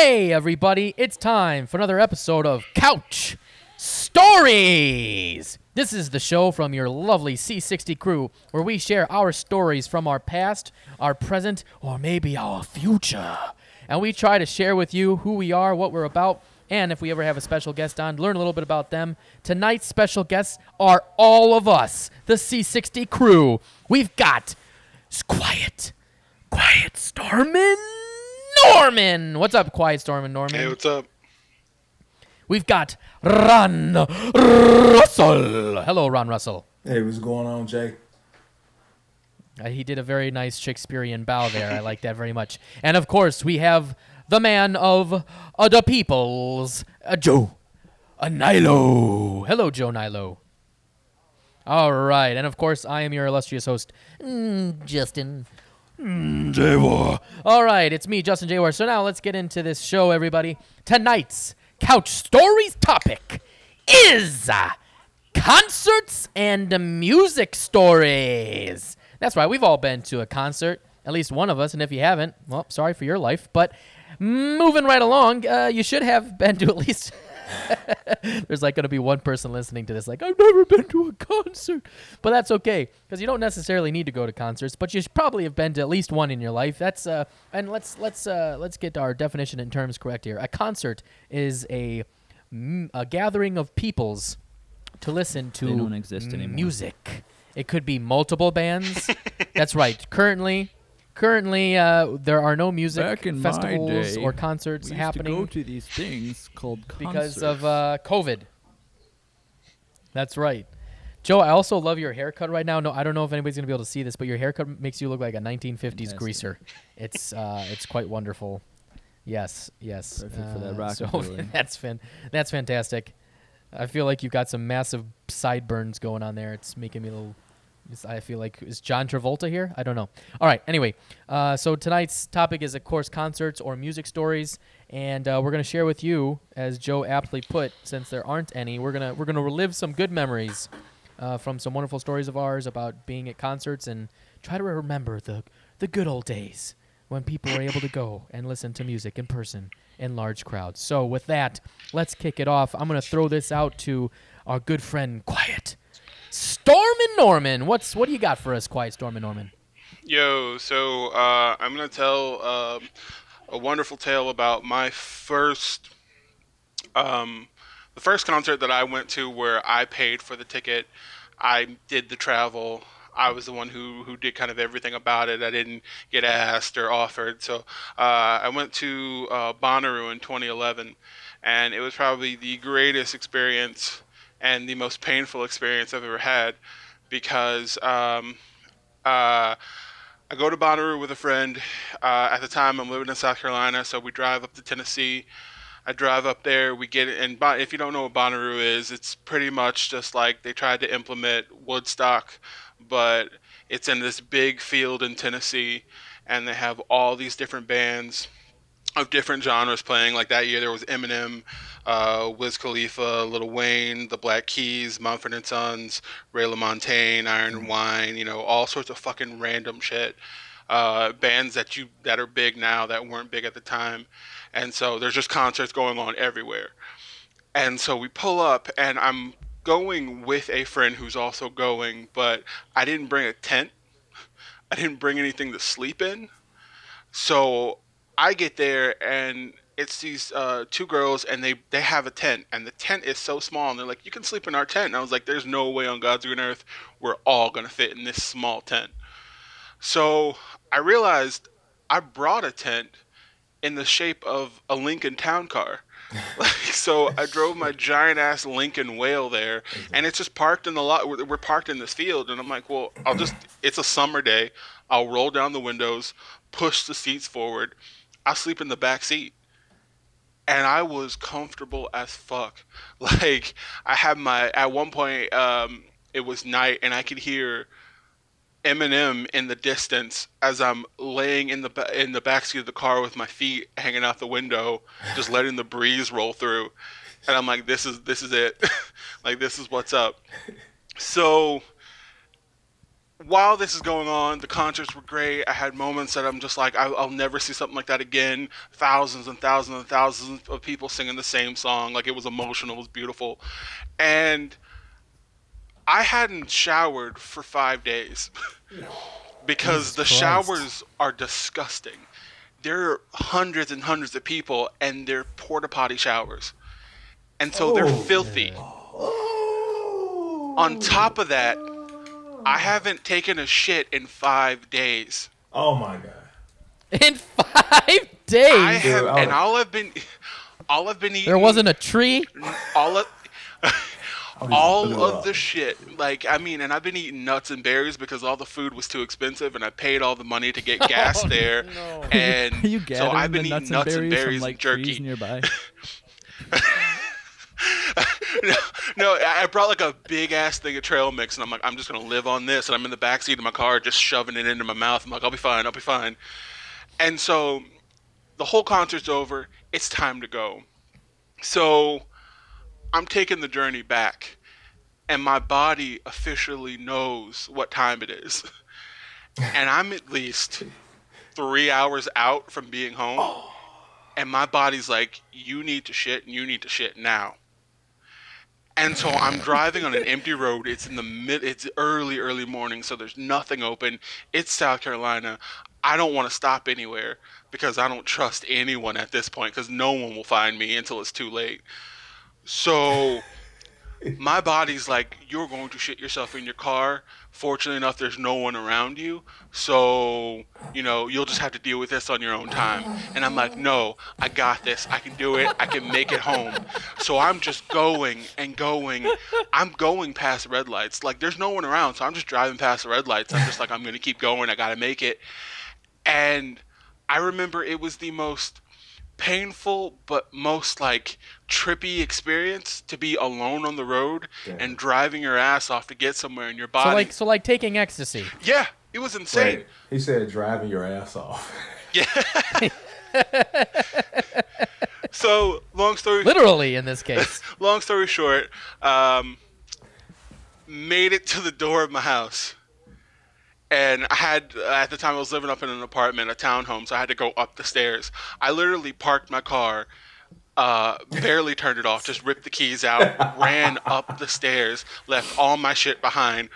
Hey, everybody, it's time for another episode of Couch Stories. This is the show from your lovely C60 crew where we share our stories from our past, our present, or maybe our future. And we try to share with you who we are, what we're about, and if we ever have a special guest on, learn a little bit about them. Tonight's special guests are all of us, the C60 crew. We've got Quiet, Quiet Stormin Norman. What's up, Quiet Stormin Norman? Hey, what's up? We've got Ron Russell. Hello, Ron Russell. Hey, what's going on, Jay? Uh, he did a very nice Shakespearean bow there. I like that very much. And of course, we have the man of uh, the peoples, uh, Joe uh, Nilo. Hello, Joe Nilo. All right, and of course, I am your illustrious host, mm, Justin. Mm, Jaywar. All right, it's me, Justin Jaywar. So now let's get into this show, everybody. Tonight's Couch Stories topic is uh, concerts and music stories. That's right, we've all been to a concert, at least one of us, and if you haven't, well, sorry for your life. But moving right along, uh, you should have been to at least. There's like going to be one person listening to this, like, I've never been to a concert. But that's okay, because you don't necessarily need to go to concerts, but you probably have been to at least one in your life. That's, uh, and let's, let's, uh, let's get our definition and terms correct here. A concert is a, a gathering of peoples to listen to They don't exist anymore. music. It could be multiple bands. That's right. Currently, currently uh, there are no music Back in my festivals day, or concerts we used to go happening to these things called because of uh, COVID. That's right. Joe, I also love your haircut right now. No, I don't know if anybody's gonna be able to see this, but your haircut makes you look like a 1950s Fantastic. greaser. It's uh, it's quite wonderful. Yes, yes. Perfect for that Uh, so that's fan- that's fantastic. I feel like you've got some massive sideburns going on there. It's making me a little. I feel like is John Travolta here? I don't know. All right. Anyway, uh, so tonight's topic is, of course, concerts or music stories, and uh, we're gonna share with you, as Joe aptly put, since there aren't any, we're gonna we're gonna relive some good memories uh, from some wonderful stories of ours about being at concerts and try to remember the the good old days when people were able to go and listen to music in person in large crowds. So with that, let's kick it off. I'm gonna throw this out to our good friend Quiet Stormin Norman. What's what do you got for us, Quiet Stormin Norman? Yo, so uh, I'm gonna tell um, a wonderful tale about my first, um, the first concert that I went to where I paid for the ticket. I did the travel. I was the one who, who did kind of everything about it. I didn't get asked or offered. So uh, I went to uh, Bonnaroo in 2011, and it was probably the greatest experience and the most painful experience I've ever had because um, uh, I go to Bonnaroo with a friend. Uh, at the time, I'm living in South Carolina, so we drive up to Tennessee. I drive up there. We get and Bon- if you don't know what Bonnaroo is, it's pretty much just like they tried to implement Woodstock, but it's in this big field in Tennessee, and they have all these different bands of different genres playing. Like that year, there was Eminem, uh, Wiz Khalifa, Lil Wayne, The Black Keys, Mumford and Sons, Ray LaMontagne, Iron and Wine. You know, all sorts of fucking random shit. Uh, bands that you that are big now that weren't big at the time, and so there's just concerts going on everywhere. And so we pull up, and I'm going with a friend who's also going, but I didn't bring a tent. I didn't bring anything to sleep in. So I get there and it's these uh, two girls and they they have a tent and the tent is so small and they're like you can sleep in our tent and I was like there's no way on God's green earth we're all gonna fit in this small tent. So I realized I brought a tent in the shape of a Lincoln Town car. like, so I drove my giant ass Lincoln Whale there, and it's just parked in the lot. We're, we're parked in this field, and I'm like, well, I'll just. It's a summer day. I'll roll down the windows, push the seats forward. I'll sleep in the back seat, and I was comfortable as fuck. Like I had my. At one point, um, it was night, and I could hear Eminem in the distance as I'm laying in the in the backseat of the car with my feet hanging out the window, just letting the breeze roll through, and I'm like, this is this is it, like this is what's up. So while this is going on, the concerts were great. I had moments that I'm just like, I, I'll never see something like that again. Thousands and thousands and thousands of people singing the same song. Like it was emotional, it was beautiful. And I hadn't showered for five days because the Christ. showers are disgusting. There are hundreds and hundreds of people, and they're porta potty showers. And so they're Oh. filthy. On top of that, I haven't taken a shit in five days. Oh my god. In five days, I have, I and all I've been, all I've been eating. there wasn't a tree. all of, all of the shit. Like I mean, and I've been eating nuts and berries because all the food was too expensive, and I paid all the money to get gas oh, there. no. And you so I've been eating nuts and berries, from like and jerky. trees nearby? no, no, I brought like a big ass thing of trail mix, and I'm like, I'm just gonna live on this, and I'm in the back seat of my car, just shoving it into my mouth. I'm like, I'll be fine, I'll be fine. And so, the whole concert's over. It's time to go. So, I'm taking the journey back, and my body officially knows what time it is, and I'm at least three hours out from being home. Oh. And my body's like, you need to shit and you need to shit now. And so I'm driving on an empty road. It's in the mid it's early, early morning, so there's nothing open. It's South Carolina. I don't want to stop anywhere because I don't trust anyone at this point because no one will find me until it's too late. So my body's like, you're going to shit yourself in your car. Fortunately enough, there's no one around you. So, you know, you'll just have to deal with this on your own time. And I'm like, no, I got this. I can do it. I can make it home. So I'm just going and going. I'm going past red lights. Like, there's no one around. So I'm just driving past the red lights. I'm just like, I'm to keep going. I got to make it. And I remember it was the most painful but most like trippy experience to be alone on the road Damn. and driving your ass off to get somewhere in your So body. like, so like taking ecstasy. yeah, it was insane. Wait, he said driving your ass off. Yeah. so long story Literally in this case. long story short, um, made it to the door of my house. And I had, at the time, I was living up in an apartment, a townhome, so I had to go up the stairs. I literally parked my car, uh, barely turned it off, just ripped the keys out, ran up the stairs, left all my shit behind,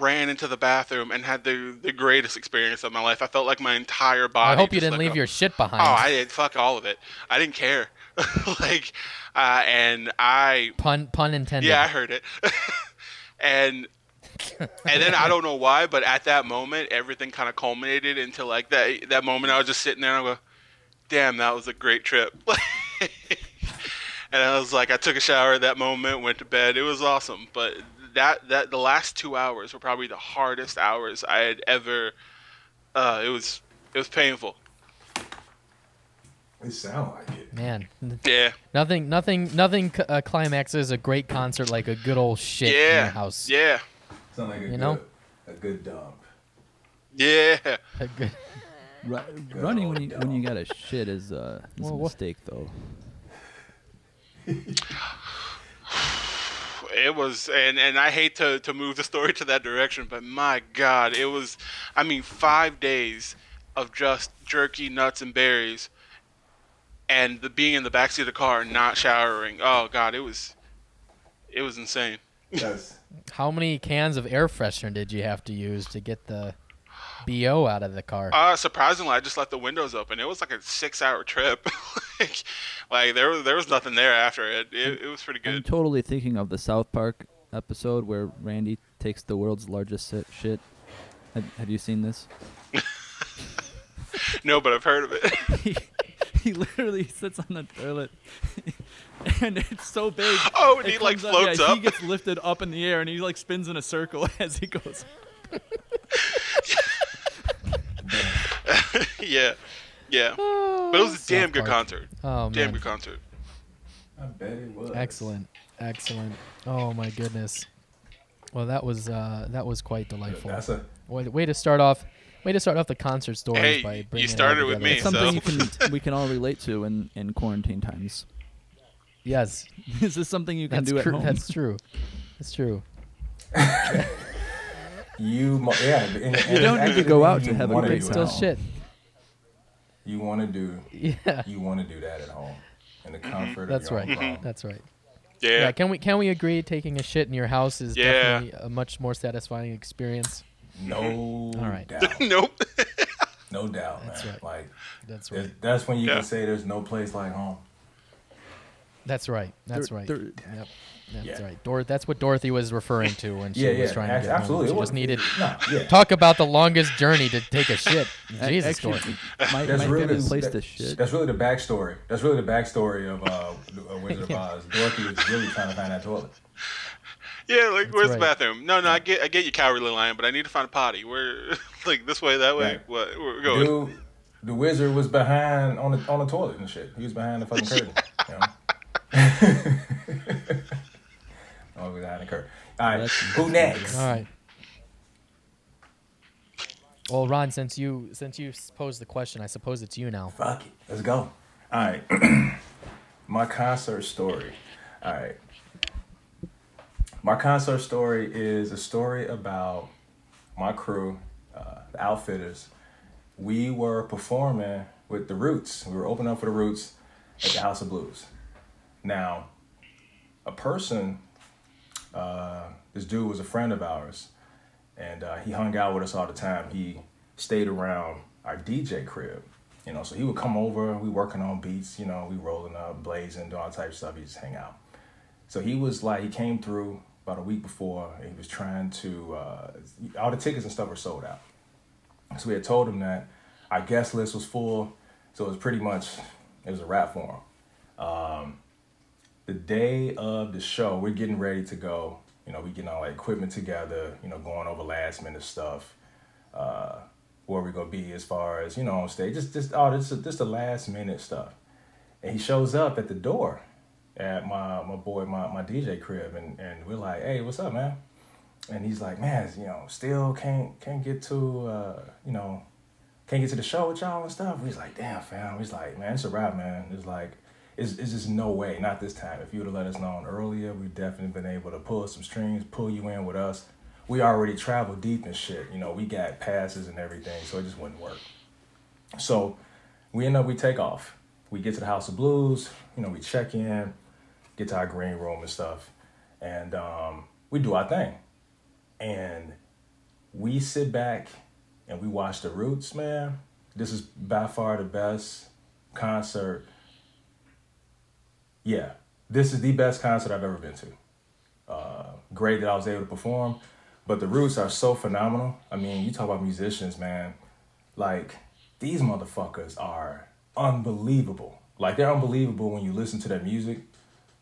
ran into the bathroom, and had the, the greatest experience of my life. I felt like my entire body. I hope you didn't leave a- your shit behind. Oh, I did. Fuck all of it. I didn't care. like, uh, and I pun pun intended. yeah, I heard it. and and then I don't know why, but at that moment, everything kind of culminated into like that. That moment, I was just sitting there and I go, "Damn, that was a great trip." and I was like, I took a shower at that moment, went to bed. It was awesome. But that that the last two hours were probably the hardest hours I had ever. Uh, it was it was painful. It sound like it. Man, Yeah, nothing, nothing, nothing c- uh, climaxes a great concert like a good old shit in yeah, your house. yeah, Sound like a You good, know? a good dump. yeah. A good- Ru- running when you when you got a shit is uh is Well, a wha- mistake though. it was and and I hate to to move the story to that direction, but my god, it was I mean 5 days of just jerky nuts and berries and the being in the backseat of the car and not showering. Oh god, it was it was insane. That's How many cans of air freshener did you have to use to get the bo out of the car? Uh surprisingly, I just left the windows open. It was like a 6-hour trip. like like there was there was nothing there after it. It, it was pretty good. I'm totally thinking of the South Park episode where Randy takes the world's largest si- shit. Have, have you seen this? No, but I've heard of it. he, he literally sits on the toilet, and it's so big. Oh, and he, like, comes floats yeah, up? He gets lifted up in the air, and he like spins in a circle as he goes. yeah. Yeah. But it was a damn good Park. concert. Oh Damn man, good concert. I bet it was. excellent, excellent. Oh my goodness. Well, that was uh, that was quite delightful. That's a Way, way to start off. Way to start off the concert stories Hey, by you bringing it started with me, It's something so- you can we can all relate to in in quarantine times. Yes, Is this something you can that's do at true. home? That's true. That's true. You mo- yeah. And, and You don't need to go out to have a great do still shit. You want to do Yeah. you want to do that at home in the mm-hmm. comfort That's of your right. own home. Mm-hmm. That's right. Yeah. Yeah. Can we can we agree taking a shit in your house is Yeah. definitely a much more satisfying experience? No right. doubt. nope. No doubt, That's man. right. Like That's right. that's when you Yeah. can say there's no place like home. That's right. That's There- right. there- Yep. That's Yeah. right. Dor- that's what Dorothy was referring to when she Yeah, was yeah, trying abs- to get absolutely. home. It She just wasn't- needed Nah, yeah. talk about the longest journey to take a shit. Jesus, actually, Dorothy. my, That's my really favorite the- place that- to shit. That's really the backstory. That's really the backstory of uh, uh, Wizard of Oz. Dorothy was really trying to find that toilet. Yeah, like where's right. the bathroom? No, no, I get, I get you, cowardly lion, but I need to find a potty. Where, like this way, that way. Right. What? We're going? Dude, the wizard was behind on the on the toilet and shit. He was behind the fucking curtain. You know? oh, behind the curtain. All right, That's- who next? All right. Well, Ron, since you since you posed the question, I suppose it's you now. Fuck it. Let's go. All right. My concert story. All right. My concert story is a story about my crew, uh, the Outfitters. We were performing with the Roots. We were opening up for the Roots at the House of Blues. Now, a person, uh, this dude was a friend of ours, and uh, he hung out with us all the time. He stayed around our DJ crib, you know. So he would come over. We working on beats, you know. We rolling up, blazing, doing all type of stuff. He just hang out. So he was like, he came through about a week before. And he was trying to. Uh, all the tickets and stuff were sold out. So we had told him that our guest list was full. So it was pretty much it was a wrap for him. Um, the day of the show, we're getting ready to go. You know, we getting all our equipment together. You know, going over last minute stuff. Uh, where we're gonna be as far as you know on stage. Just, just oh, this, is just the last minute stuff. And he shows up at the door at my my boy my my DJ crib, and and we're like, hey, what's up, man? And he's like, man, you know, still can't can't get to uh, you know, can't get to the show with y'all and stuff. He's like, damn, fam. He's like, man, it's a wrap, man. It's like, it's, it's just no way, not this time. If you would have let us know earlier, we'd definitely been able to pull some strings, pull you in with us. We already traveled deep and shit. You know, we got passes and everything, so it just wouldn't work. So we end up, we take off. We get to the House of Blues, you know, we check in, get to our green room and stuff, and um, we do our thing. And we sit back and we watch the Roots, man. This is by far the best concert. Yeah, this is the best concert I've ever been to. Uh, great that I was able to perform, but the Roots are so phenomenal. I mean, you talk about musicians, man. Like these motherfuckers are unbelievable. Like they're unbelievable when you listen to their music.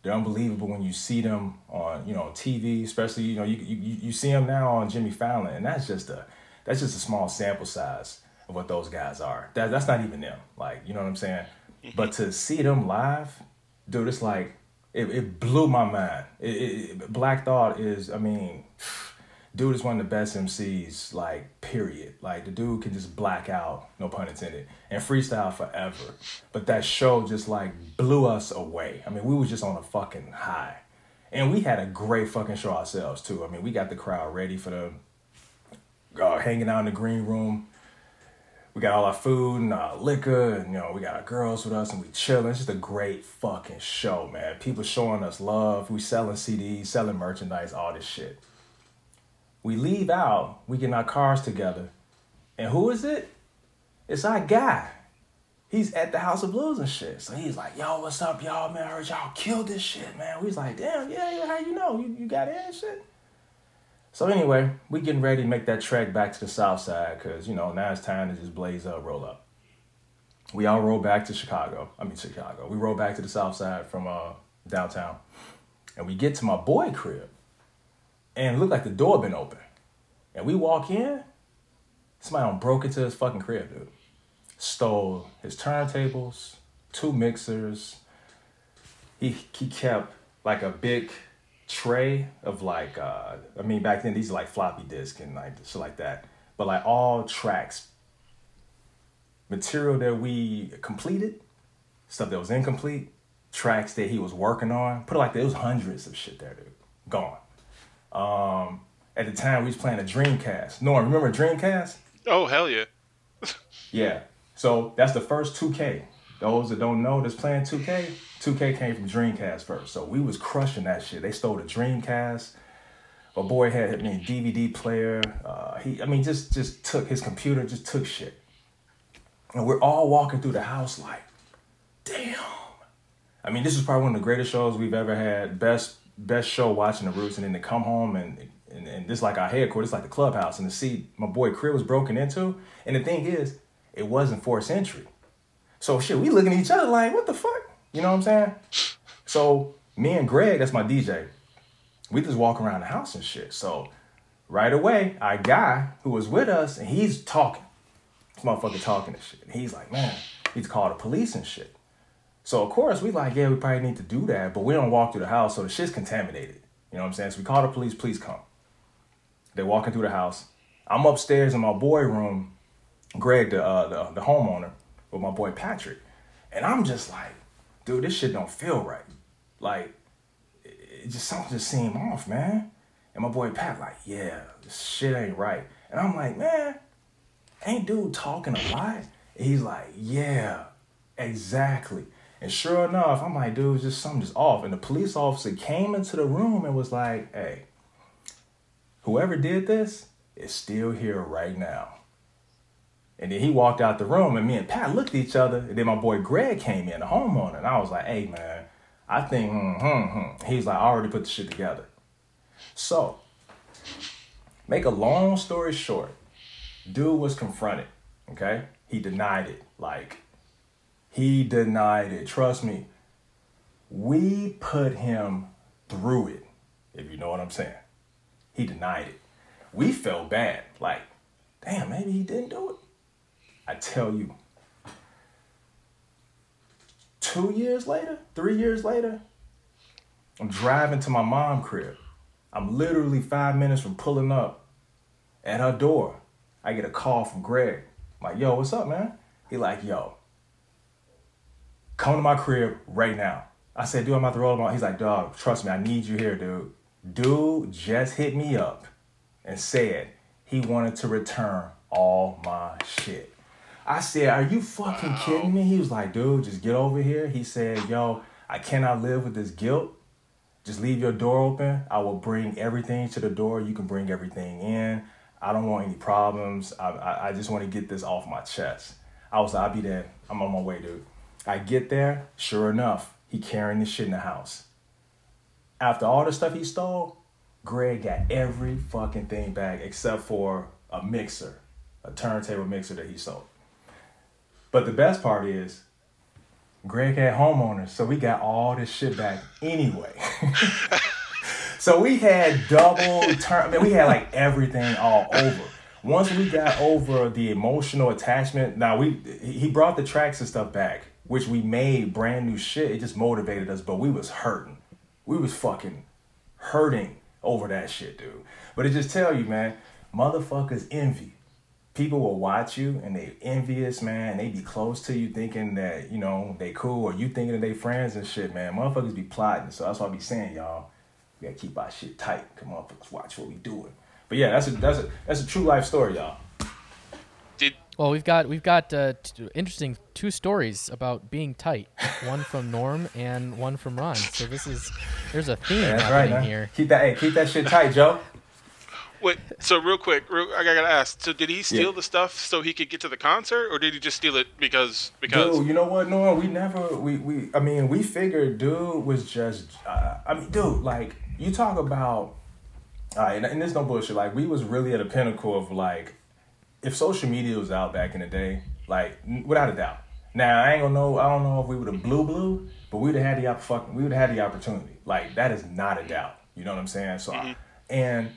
They're unbelievable when you see them on, you know, TV. Especially, you know, you you, you see them now on Jimmy Fallon, and that's just a that's just a small sample size of what those guys are. That that's not even them. Like, you know what I'm saying? Mm-hmm. But to see them live, dude, it's like it, it blew my mind. It, it, Black Thought is, I mean, dude is one of the best MCs, like, period. Like, the dude can just black out, no pun intended, and freestyle forever. But that show just, like, blew us away. I mean, we was just on a fucking high. And we had a great fucking show ourselves, too. I mean, we got the crowd ready for the, uh, hanging out in the green room. We got all our food and our liquor, and you know, we got our girls with us, and we chilling. It's just a great fucking show, man. People showing us love. We selling CDs, selling merchandise, all this shit. We leave out, we get in our cars together, and who is it? It's our guy. He's at the House of Blues and shit. So he's like, yo, what's up, y'all, man? I heard y'all killed this shit, man. We was like, damn, yeah, yeah, how you know? You, you got in and shit? So anyway, we getting ready to make that trek back to the south side because, you know, now it's time to just blaze up, roll up. We all roll back to Chicago. I mean, Chicago. We roll back to the south side from uh, downtown. And we get to my boy crib. And looked like the door been open. And we walk in. Somebody broke into his fucking crib, dude. Stole his turntables, two mixers. He, he kept like a big tray of like uh I mean back then these are like floppy disk and like shit like that. But like all tracks, material that we completed, stuff that was incomplete, tracks that he was working on. Put it like that, it was hundreds of shit there, dude. Gone. Um At the time, we was playing a Dreamcast. Norm, remember Dreamcast? Oh hell yeah! Yeah. So that's the first 2K. Those that don't know, that's playing 2K. 2K came from Dreamcast first. So we was crushing that shit. They stole the Dreamcast. My boy had I mean DVD player. Uh, he I mean just just took his computer, just took shit. And we're all walking through the house like, damn. I mean, this is probably one of the greatest shows we've ever had. Best best show watching the Roots, and then to come home and and, and this like our headquarters, like the clubhouse, and to see my boy crib was broken into. And the thing is, it wasn't forced entry. So shit, we looking at each other like, what the fuck? You know what I'm saying? So me and Greg, that's my DJ, we just walk around the house and shit. So right away, our guy who was with us, and he's talking. This motherfucker talking and shit. And he's like, man, he's called the police and shit. So of course we like, yeah, we probably need to do that, but we don't walk through the house, so the shit's contaminated. You know what I'm saying? So we call the police, please come. They're walking through the house. I'm upstairs in my boy room, Greg, the uh, the, the homeowner, with my boy Patrick, and I'm just like, dude, this shit don't feel right. Like, it just something just seemed off, man. And my boy Pat like, yeah, this shit ain't right. And I'm like, man, ain't dude talking a lot? And he's like, yeah, exactly. And sure enough, I'm like, dude, just something just off. And the police officer came into the room and was like, hey, whoever did this is still here right now. And then he walked out the room, and me and Pat looked at each other. And then my boy Greg came in, the homeowner, and I was like, "Hey, man, I think." Hmm, hmm, hmm. He's like, "I already put the shit together." So, make a long story short, dude was confronted. Okay, he denied it. Like, he denied it. Trust me. We put him through it. If you know what I'm saying. He denied it. We felt bad. Like, damn, maybe he didn't do it. I tell you, two years later, three years later, I'm driving to my mom crib. I'm literally five minutes from pulling up at her door. I get a call from Greg. like, yo, what's up, man? He like, yo, come to my crib right now. I said, dude, I'm about to roll him out. He's like, dog, trust me, I need you here, dude. Dude just hit me up and said he wanted to return all my shit. I said, Are you fucking kidding me? He was like, Dude, just get over here. He said, Yo, I cannot live with this guilt. Just leave your door open. I will bring everything to the door. You can bring everything in. I don't want any problems. I, I, I just want to get this off my chest. I was like, I'll be there. I'm on my way, dude. I get there. Sure enough, he carrying the shit in the house. After all the stuff he stole, Greg got every fucking thing back except for a mixer, a turntable mixer that he sold. But the best part is, Greg had homeowners, so we got all this shit back anyway. so we had double turn. I mean, we had like everything all over. Once we got over the emotional attachment, now we he brought the tracks and stuff back, which we made brand new shit. It just motivated us, but we was hurting. We was fucking hurting over that shit, dude. But it just tell you, man, motherfuckers envy people will watch you and they envious, man. They be close to you thinking that, you know, they cool or you thinking that they friends and shit, man. Motherfuckers be plotting. So that's why I be saying, y'all, we gotta keep our shit tight. Come on, watch what we doing. But yeah, that's a that's a that's a true life story, y'all. Did Well, we've got we've got uh, t- interesting two stories about being tight. One from Norm and one from Ron. So this is there's a theme That's right, happening man. here. Keep that hey, keep that shit tight, Joe. wait? So real quick, real, I gotta ask. So did he steal Yeah. the stuff so he could get to the concert, or did he just steal it because because? Dude, you know what, Norm? We never, we, we, I mean, we figured dude was just, uh, I mean, dude, like, you talk about, uh, and, and there's no bullshit, like, we was really at a pinnacle of, like, if social media was out back in the day, like, without a doubt. Now, I ain't gonna know, I don't know if we would have blue blue, but we'd have had the, fucking, we would have had the opportunity. Like, that is not a doubt. You know what I'm saying? So, mm-hmm. I- and,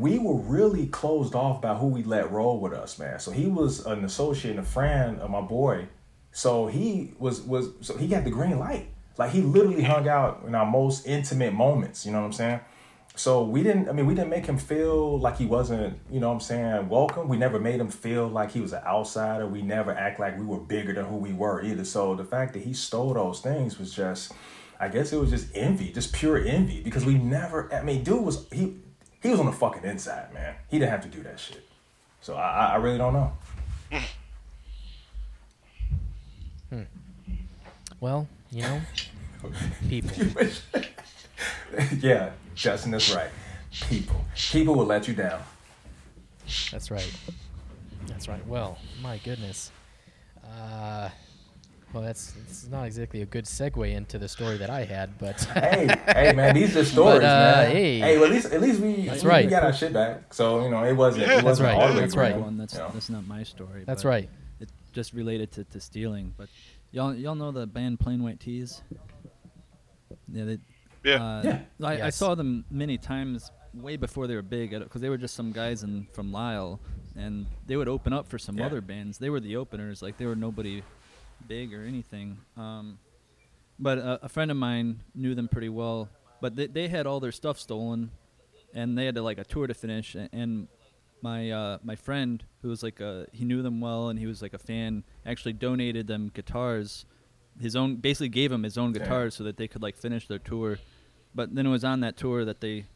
we were really closed off by who we let roll with us, man. So he was an associate and a friend of my boy. So he was was so he got the green light. Like he literally hung out in our most intimate moments, you know what I'm saying? So we didn't I mean we didn't make him feel like he wasn't, you know what I'm saying, welcome. We never made him feel like he was an outsider. We never act like we were bigger than who we were either. So the fact that he stole those things was just I guess it was just envy, just pure envy because we never I mean dude was he he was on the fucking inside, man. He didn't have to do that shit. So I, I- I really don't know. Hmm. Well, you know, people. yeah, Justin, that's right. People, people will let you down. That's right. That's right. Well, my goodness. Uh, well, that's it's not exactly a good segue into the story that I had, but hey, hey, man, these are stories, But, uh, man. hey. well, at least at least we, That's we, right. we got our shit back. So you know, it wasn't Yeah. it wasn't right, all the that's right. One that's you know. that's not my story. that's but right. It just related to, to stealing, but y'all y'all know the band Plain White T's. Yeah, they, Yeah. Uh, Yeah. I, I saw them many times way before they were big because they were just some guys in from Lisle, and they would open up for some Yeah. other bands. They were the openers, like they were nobody big or anything. Um, but a, a friend of mine knew them pretty well. But they, they had all their stuff stolen, and they had to, like a tour to finish. a- And my uh, my friend, who was like a he knew them well and he was like a fan, actually donated them guitars. His own basically gave them his own Damn. guitars so that they could like finish their tour. But then it was on that tour that they,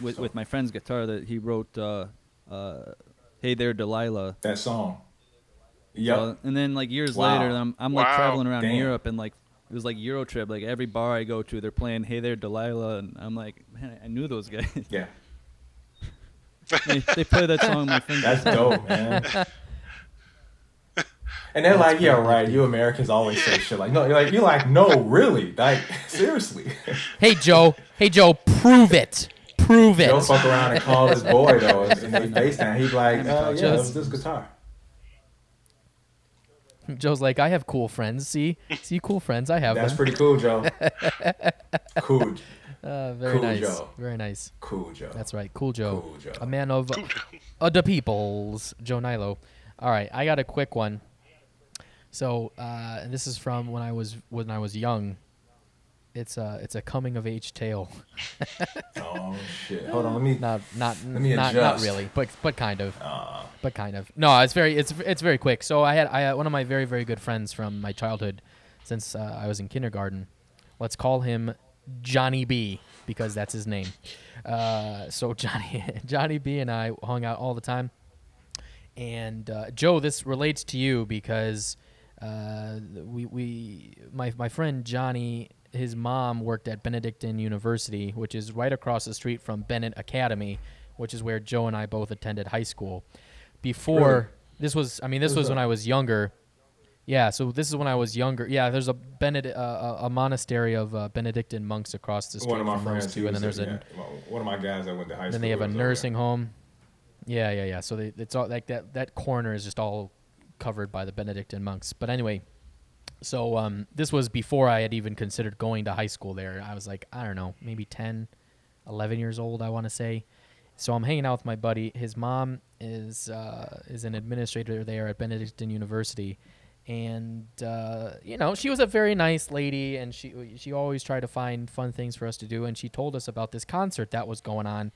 with, with my friend's guitar, that he wrote, uh, uh, "Hey there, Delilah." that song. Yeah. So- and then like years Wow. later, I'm I'm like traveling around Damn. Europe and like it was like Euro trip. Like every bar I go to, they're playing "Hey there, Delilah," and I'm like, man, I knew those guys. yeah. they, they play that song. My friend. That's dope, man. And they're like, yeah, right. You Americans always say shit like, no, you're like, you're like, no, really, like, seriously. Hey Joe. Hey Joe. Prove it. Prove it. Joe fuck around and call his boy though, and they FaceTime. He's like, uh, yeah, it was this guitar. Joe's like, I have cool friends. See, see, cool friends. I have That's them. pretty cool, Joe. cool, Uh, very Cool nice. Joe. Very nice. cool, Joe. That's right. Cool Joe. Cool Joe. A man of uh, the peoples. Joe Nilo. All right, I got a quick one. So uh, and this is from when I was when I was young. It's a it's a coming of age tale. Oh shit! Hold on, let me. Not not me not not really, but but kind of. Uh, but kind of. No, it's very it's it's very quick. So I had I had one of my very very good friends from my childhood, since uh, I was in kindergarten. Let's call him Johnny B because that's his name. Uh, so Johnny Johnny B and I hung out all the time. And uh, Joe, this relates to you because uh, we we my my friend Johnny. His mom worked at Benedictine University, which is right across the street from Benet Academy, which is where Joe and I both attended high school. Before Really? this was, I mean, this was when I was younger. Yeah, so this is when I was younger. Yeah, there's a Benedict, uh, a a monastery of uh, Benedictine monks across the street one of my friends, two, and then there's a, yeah, one of my guys that went to high school. then they have a there. nursing home. Yeah, yeah, yeah. So they, it's all like that. That corner is just all covered by the Benedictine monks. But anyway, so um, this was before I had even considered going to high school there. I was like, I don't know, maybe 10, 11 years old, I want to say. So I'm hanging out with my buddy. His mom is uh, is an administrator there at Benedictine University, and uh, you know she was a very nice lady, and she she always tried to find fun things for us to do. And she told us about this concert that was going on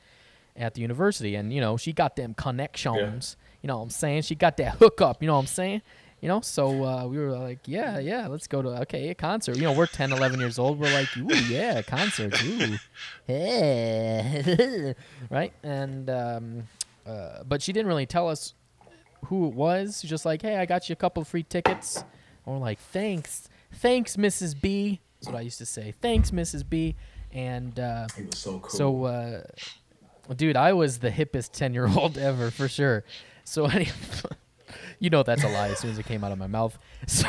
at the university, and you know she got them connections. You know what I'm saying? She got that hookup. You know what I'm saying? You know, so uh, we were like, yeah, yeah, let's go to okay a concert. You know, we're 10, 11 years old. We're like, ooh, yeah, concert, ooh, hey, right? And um, uh, but she didn't really tell us who it was. She's just like, hey, I got you a couple free tickets. And we're like, thanks, thanks, Mrs. B. That's what I used to say. Thanks, Mrs. B. And uh, so cool. so, uh, dude, I was the hippest 10 year old ever for sure. So, anyway, you know that's a lie as soon as it came out of my mouth. So,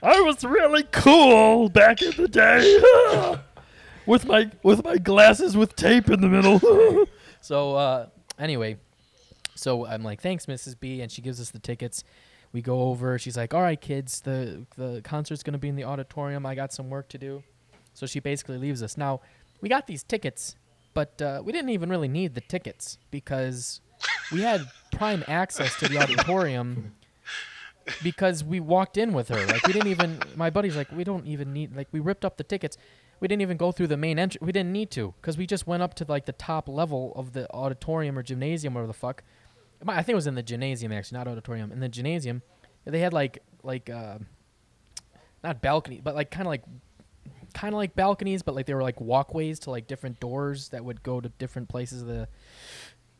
I was really cool back in the day with my with my glasses with tape in the middle. so, uh, anyway, so I'm like, thanks, Mrs. B, and she gives us the tickets. We go over. She's like, all right, kids, the the concert's gonna be in the auditorium. I got some work to do. So she basically leaves us. Now, we got these tickets, but uh, we didn't even really need the tickets because we had prime access to the auditorium because we walked in with her. Like we didn't even. My buddy's like, we don't even need. Like we ripped up the tickets. We didn't even go through the main entry. We didn't need to because we just went up to like the top level of the auditorium or gymnasium, whatever the fuck. I think it was in the gymnasium actually, not auditorium. In the gymnasium, they had like like uh, not balcony, but like kind of like kind of like balconies, but like they were like walkways to like different doors that would go to different places of the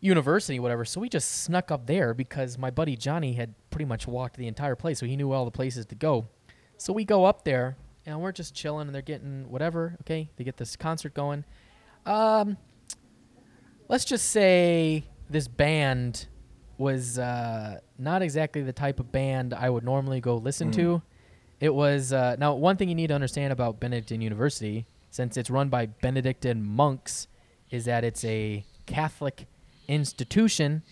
university, whatever. So we just snuck up there because my buddy Johnny had pretty much walked the entire place, so he knew all the places to go. So we go up there and we're just chilling, and they're getting whatever. Okay, they get this concert going. Um, let's just say this band was uh, not exactly the type of band I would normally go listen to. It was uh, now one thing you need to understand about Benedictine University, since it's run by Benedictine monks, is that it's a Catholic institution.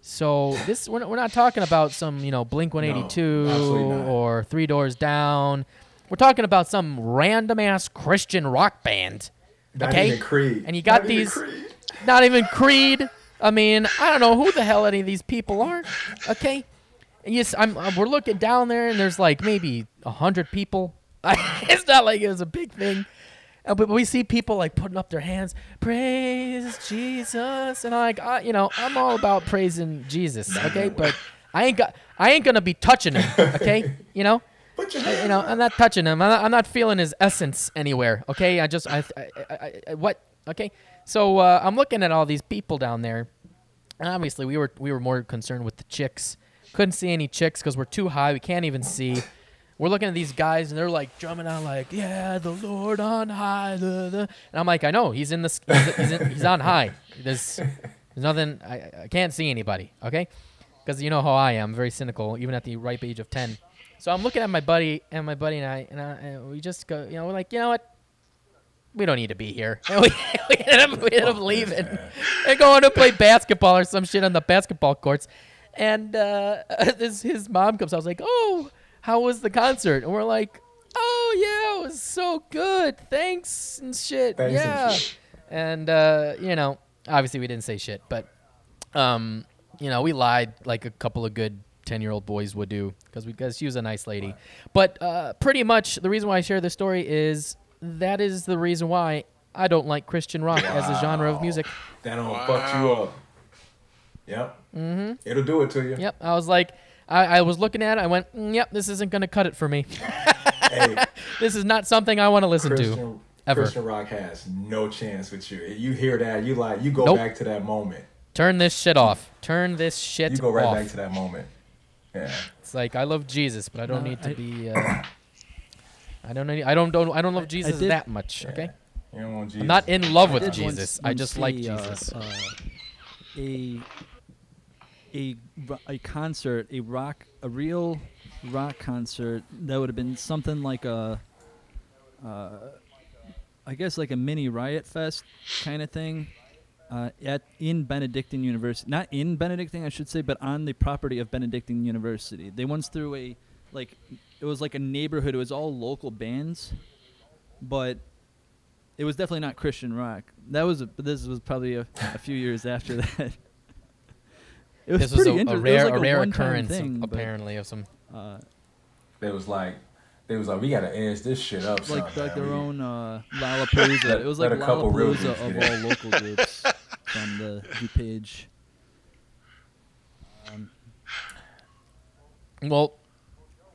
So this we're not, we're not talking about some you know Blink 182 absolutely not. or Three Doors Down. We're talking about some random ass Christian rock band. Not okay, even Creed. and you got Not even these Creed. not even Creed. I mean, I don't know who the hell any of these people are. Okay, yes, I'm. uh, we're looking down there, and there's like maybe a hundred people. it's not like it was a big thing, Uh, but we see people like putting up their hands, praise Jesus, and I'm like, I, you know, I'm all about praising Jesus. Okay, but I ain't got, I ain't gonna be touching him. Okay, you know. I, you know, I'm not touching him. I'm not, I'm not feeling his essence anywhere. Okay, I just, I, I, I, I what? Okay, so uh, I'm looking at all these people down there. And obviously, we were we were more concerned with the chicks. Couldn't see any chicks because we're too high. We can't even see. We're looking at these guys, and they're like drumming out, like, "Yeah, the Lord on high." The, the. And I'm like, I know he's in this. he's, he's, in, he's on high. There's, there's nothing. I, I can't see anybody. Okay, because you know how I am, very cynical, even at the ripe age of ten. So I'm looking at my buddy and my buddy and I, and, I, and we just go, you know, we're like, you know what? We don't need to be here. And we, we ended up, we ended up leaving and going to play basketball or some shit on the basketball courts. And uh, this his mom comes. I was like, oh, how was the concert? And we're like, oh yeah, it was so good. Thanks and shit. Thanks and yeah. shit. And uh, you know, obviously we didn't say shit, but um, you know, we lied like a couple of good ten-year-old boys would do because because she was a nice lady. But uh, pretty much the reason why I share this story is that is the reason why I don't like Christian rock as a genre of music. That don't fuck you up. Yep. Mm-hmm. It'll do it to you. Yep, I was like, I, I was looking at it. I went, mm, yep, this isn't gonna cut it for me. Hey, This is not something I want to listen to. Christian, ever. Christian rock has no chance with you. You hear that, you like, you go Nope. back to that moment. Turn this shit off. Turn this shit off. You go right off. back to that moment. Yeah. It's like I love Jesus, but I don't No, need to I- be. Uh, I don't need. I don't don't. I don't love Jesus did- that much. Okay. You don't want Jesus. I'm not in love I with did once- Jesus. I once just like see, uh, Jesus. uh, a a a concert, a rock, a real rock concert that would have been something like a, uh, I guess like a mini riot fest kind of thing, uh, at in Benedictine University. Not in Benedictine, I should say, but on the property of Benedictine University. They once threw a like it was like a neighborhood. It was all local bands, but it was definitely not Christian rock. That was a, this was probably a, a few years after that. It was this was a, pretty a inter- it was rare, like a rare one-time occurrence, thing, but, apparently, of some. uh, They was like, they was like, we gotta edge this shit up. like son, like their We- own uh, Lollapalooza. It was like a couple Lollapalooza of all in. local groups from the DuPage. Um, Well,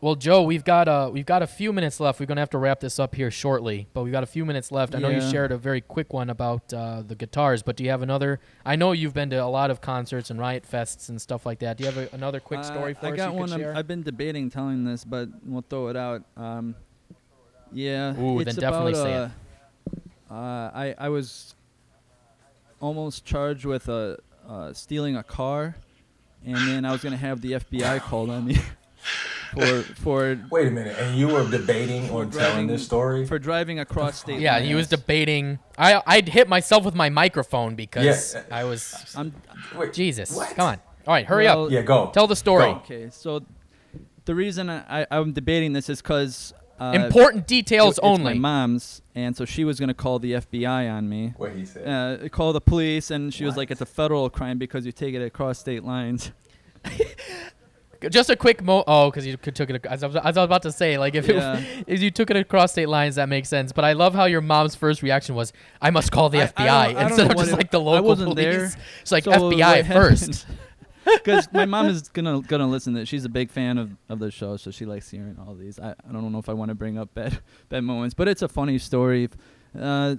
well, Joe, we've got uh, we've got a few minutes left. We're gonna have to wrap this up here shortly, but we've got a few minutes left. I know you shared a very quick one about uh, the guitars, but do you have another? I know you've been to a lot of concerts and riot fests and stuff like that. Do you have a, another quick story uh, for I us got you one. share? I've been debating telling this, but we'll throw it out. Um, yeah. Ooh, it's then definitely about, say uh, it. Uh, I I was almost charged with uh, uh, stealing a car, and then I was gonna have the FBI called on me for for Wait a minute, and you were debating on telling this story? for driving across state. yeah, he was lines. debating. I I'd hit myself with my microphone because Yeah. I was I'm Wait, Jesus. What? Come on. All right, hurry up. Yeah, go. Tell the story. Go. okay. So the reason I, I I'm debating this is because uh, Important details it's my only. mom's, and so she was gonna call the FBI on me. What he said. Uh, call the police, and she was like, "It's a federal crime because you take it across state lines." Just a quick mo. Oh, because you could took it. As I, was, as I was about to say, like if, Yeah. it, if you took it across state lines, that makes sense. But I love how your mom's first reaction was, "I must call the I- FBI," I instead of just it- like the I local wasn't police. there. It's like So FBI first. because my mom is gonna gonna listen to it. She's a big fan of, of the show, so she likes hearing all these. I, I don't know if I want to bring up bad bad moments, but it's a funny story. Uh,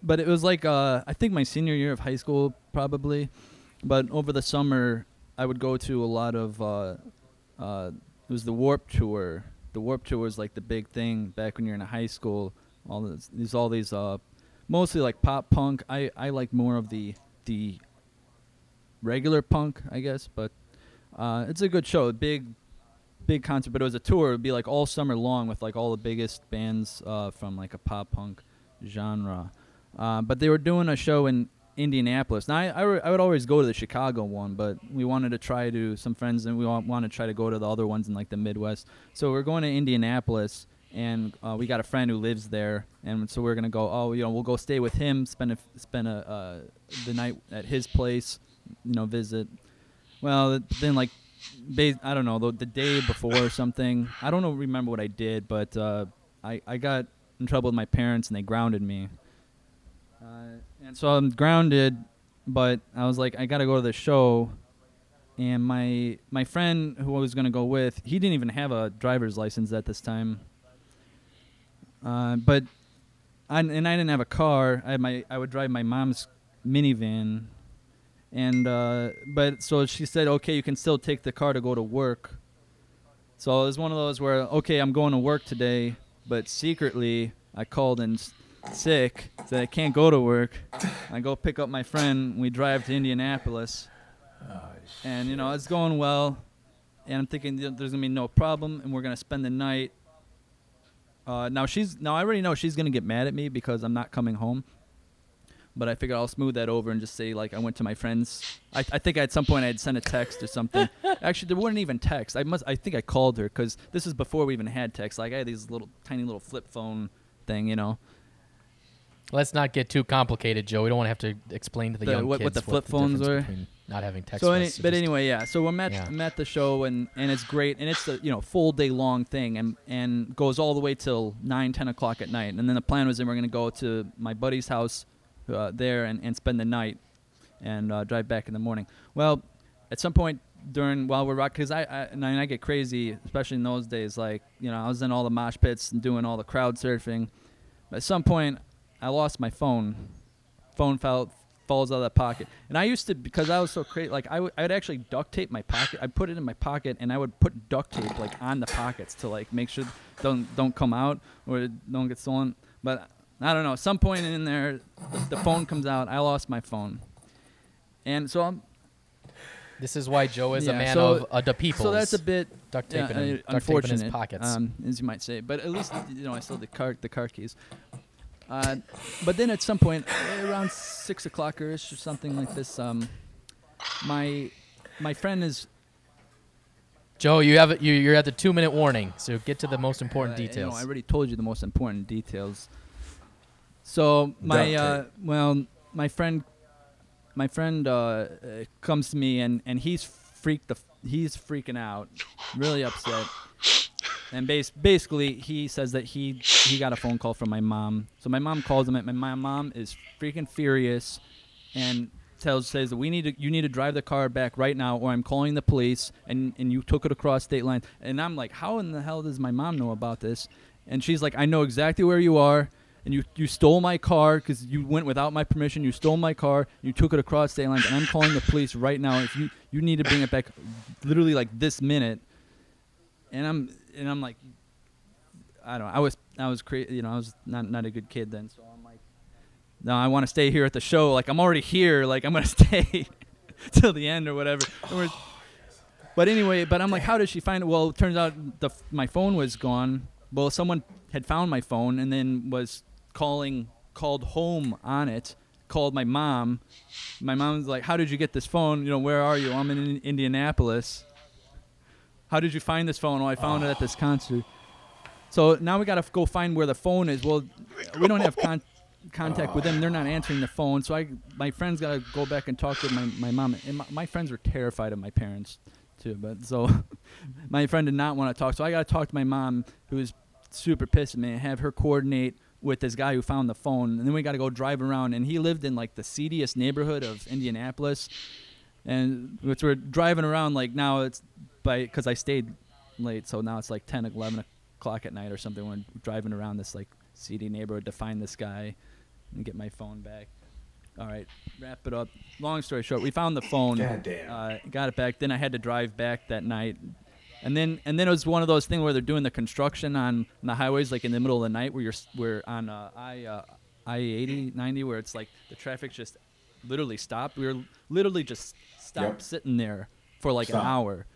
but it was like uh, I think my senior year of high school probably, but over the summer I would go to a lot of. Uh, uh, it was the Warped Tour. The Warped Tour was like the big thing back when you're in high school. All this, these all these uh, mostly like pop punk. I I like more of the the regular punk, I guess, but uh, it's a good show. A big, big concert, but it was a tour. It'd be like all summer long with like all the biggest bands uh, from like a pop punk genre. Uh, but they were doing a show in Indianapolis. Now I, I, re- I would always go to the Chicago one, but we wanted to try to some friends and we want, want to try to go to the other ones in like the Midwest. So we're going to Indianapolis. And uh, we got a friend who lives there, and so we're gonna go. Oh, you know, we'll go stay with him, spend a, spend a, uh, the night at his place, you know, visit. Well, then like, ba- I don't know, the, the day before or something. I don't know, remember what I did, but uh, I I got in trouble with my parents and they grounded me. Uh, and so I'm grounded, but I was like, I gotta go to the show. And my my friend who I was gonna go with, he didn't even have a driver's license at this time. Uh, but I, and I didn't have a car. I my I would drive my mom's minivan, and uh, but so she said, okay, you can still take the car to go to work. So it was one of those where okay, I'm going to work today, but secretly I called s- sick, so I can't go to work. I go pick up my friend. We drive to Indianapolis, Oh, and you know it's going well, and I'm thinking there's gonna be no problem, and we're gonna spend the night. Uh, now she's now I already know she's gonna get mad at me because I'm not coming home. But I figured I'll smooth that over and just say like I went to my friends. I, I think at some point I had sent a text or something. Actually, there weren't even texts. I must. I think I called her because this is before we even had text. Like I had these little tiny little flip phone thing, you know. Let's not get too complicated, Joe. We don't want to have to explain to the, The- young what- kids what the flip phones difference were? between not having text. so any, messages. but anyway, yeah. So I'm at Yeah. I'm at the show and and it's great and it's a you know full day long thing and and goes all the way till nine ten o'clock at night and then the plan was that we're gonna go to my buddy's house uh, there and, and spend the night and uh, drive back in the morning. Well, at some point during while we're rock because I, I and I get crazy especially in those days like you know I was in all the mosh pits and doing all the crowd surfing. But at some point I lost my phone. Phone fell falls out of the pocket. And I used to because I was so crazy. Like I would, I would actually duct tape my pocket. I put it in my pocket and I would put duct tape like on the pockets to like make sure don't don't come out or don't get stolen. But I don't know. Some point in there, the phone comes out. I lost my phone, and so I'm. this is why Joe is a man so- of uh, the people. So that's a bit duct yeah, taping, uh, in, duct tape in unfortunate, his pockets. um, as you might say. But at least you know I still had the car the car keys. Uh, but then at some point, around six o'clock or ish or something like this, um, my my friend is Joe, you have it. You, you're at the two minute warning, so get to the most important uh, you know, details. I already told you the most important details. So my uh, well, my friend, my friend uh, uh, comes to me and and he's freaked the he's freaking out, really upset. And bas- basically, he says that he he got a phone call from my mom. So my mom calls him, and my mom is freaking furious, and tells says that we need to you need to drive the car back right now, or I'm calling the police. And and you took it across state lines. And I'm like, how in the hell does my mom know about this? And she's like, I know exactly where you are. And you, you stole my car because you went without my permission. You stole my car. You took it across state lines, and I'm calling the police right now. If you you need to bring it back, literally like this minute. And I'm and I'm like, I don't. know. I was I was crazy. You know, I was not not a good kid then. So I'm like, no, I want to stay here at the show. Like I'm already here. Like I'm gonna stay till the end or whatever. Oh, We're- but anyway, but I'm like, how did she find it? Well, it turns out the my phone was gone. Well, someone had found my phone and then was calling called home on it. Called my mom. My mom's like, "How did you get this phone? You know, where are you? I'm in Indianapolis. How did you find this phone? Oh, I found it at this concert." So now we gotta f- go find where the phone is. Well, we don't have con- contact with them. They're not answering the phone. So I, my friends gotta go back and talk to my, my mom. And my, my friends were terrified of my parents too. But so my friend did not want to talk. So I gotta talk to my mom, who was super pissed at me, and have her coordinate with this guy who found the phone. And then we gotta go drive around. And he lived in like the seediest neighborhood of Indianapolis. and which we're driving around like now it's by because I stayed late, so now it's like 10, 11 o'clock at night or something. When driving around this like seedy neighborhood to find this guy and get my phone back. All right, wrap it up. Long story short, we found the phone. God damn. Uh, got it back. Then I had to drive back that night, and then and then it was one of those things where they're doing the construction on the highways, like in the middle of the night, where you're where on uh, I uh, I 80 90, where it's like the traffic just literally stopped. We were literally just stopped Yep. sitting there for like Stop. an hour,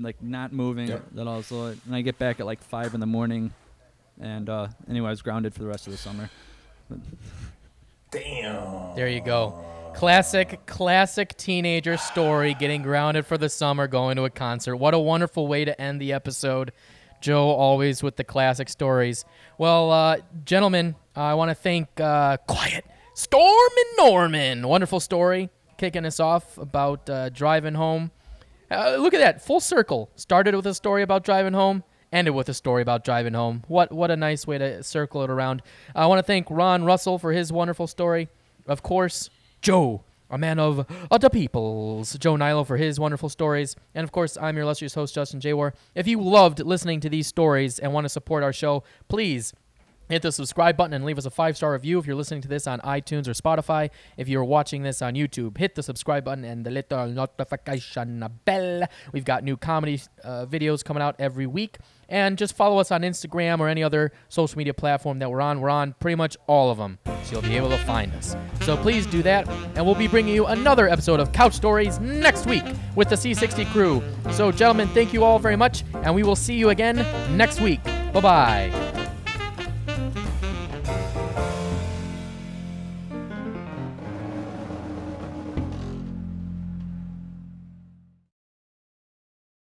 like not moving Yep. at all. So and I get back at like five in the morning, and uh, anyway, I was grounded for the rest of the summer. Damn. There you go. Classic, classic teenager story getting grounded for the summer, going to a concert. What a wonderful way to end the episode. Joe, always with the classic stories. Well, uh, gentlemen, I want to thank uh, Quiet Storm and Norman. Wonderful story kicking us off about uh, driving home. Uh, look at that, full circle. Started with a story about driving home, ended with a story about driving home. What what a nice way to circle it around. I want to thank Ron Russell for his wonderful story. Of course, Joe, a man of the peoples, Joe Nilo for his wonderful stories, and of course, I'm your illustrious host Justin Jaywar. If you loved listening to these stories and want to support our show, please hit the subscribe button and leave us a five star review if you're listening to this on iTunes or Spotify. If you're watching this on YouTube, hit the subscribe button and the little notification bell. We've got new comedy uh, videos coming out every week. And just follow us on Instagram or any other social media platform that we're on. We're on pretty much all of them, so you'll be able to find us. So please do that, and we'll be bringing you another episode of Couch Stories next week with the C60 crew. So, gentlemen, thank you all very much, and we will see you again next week. Bye bye.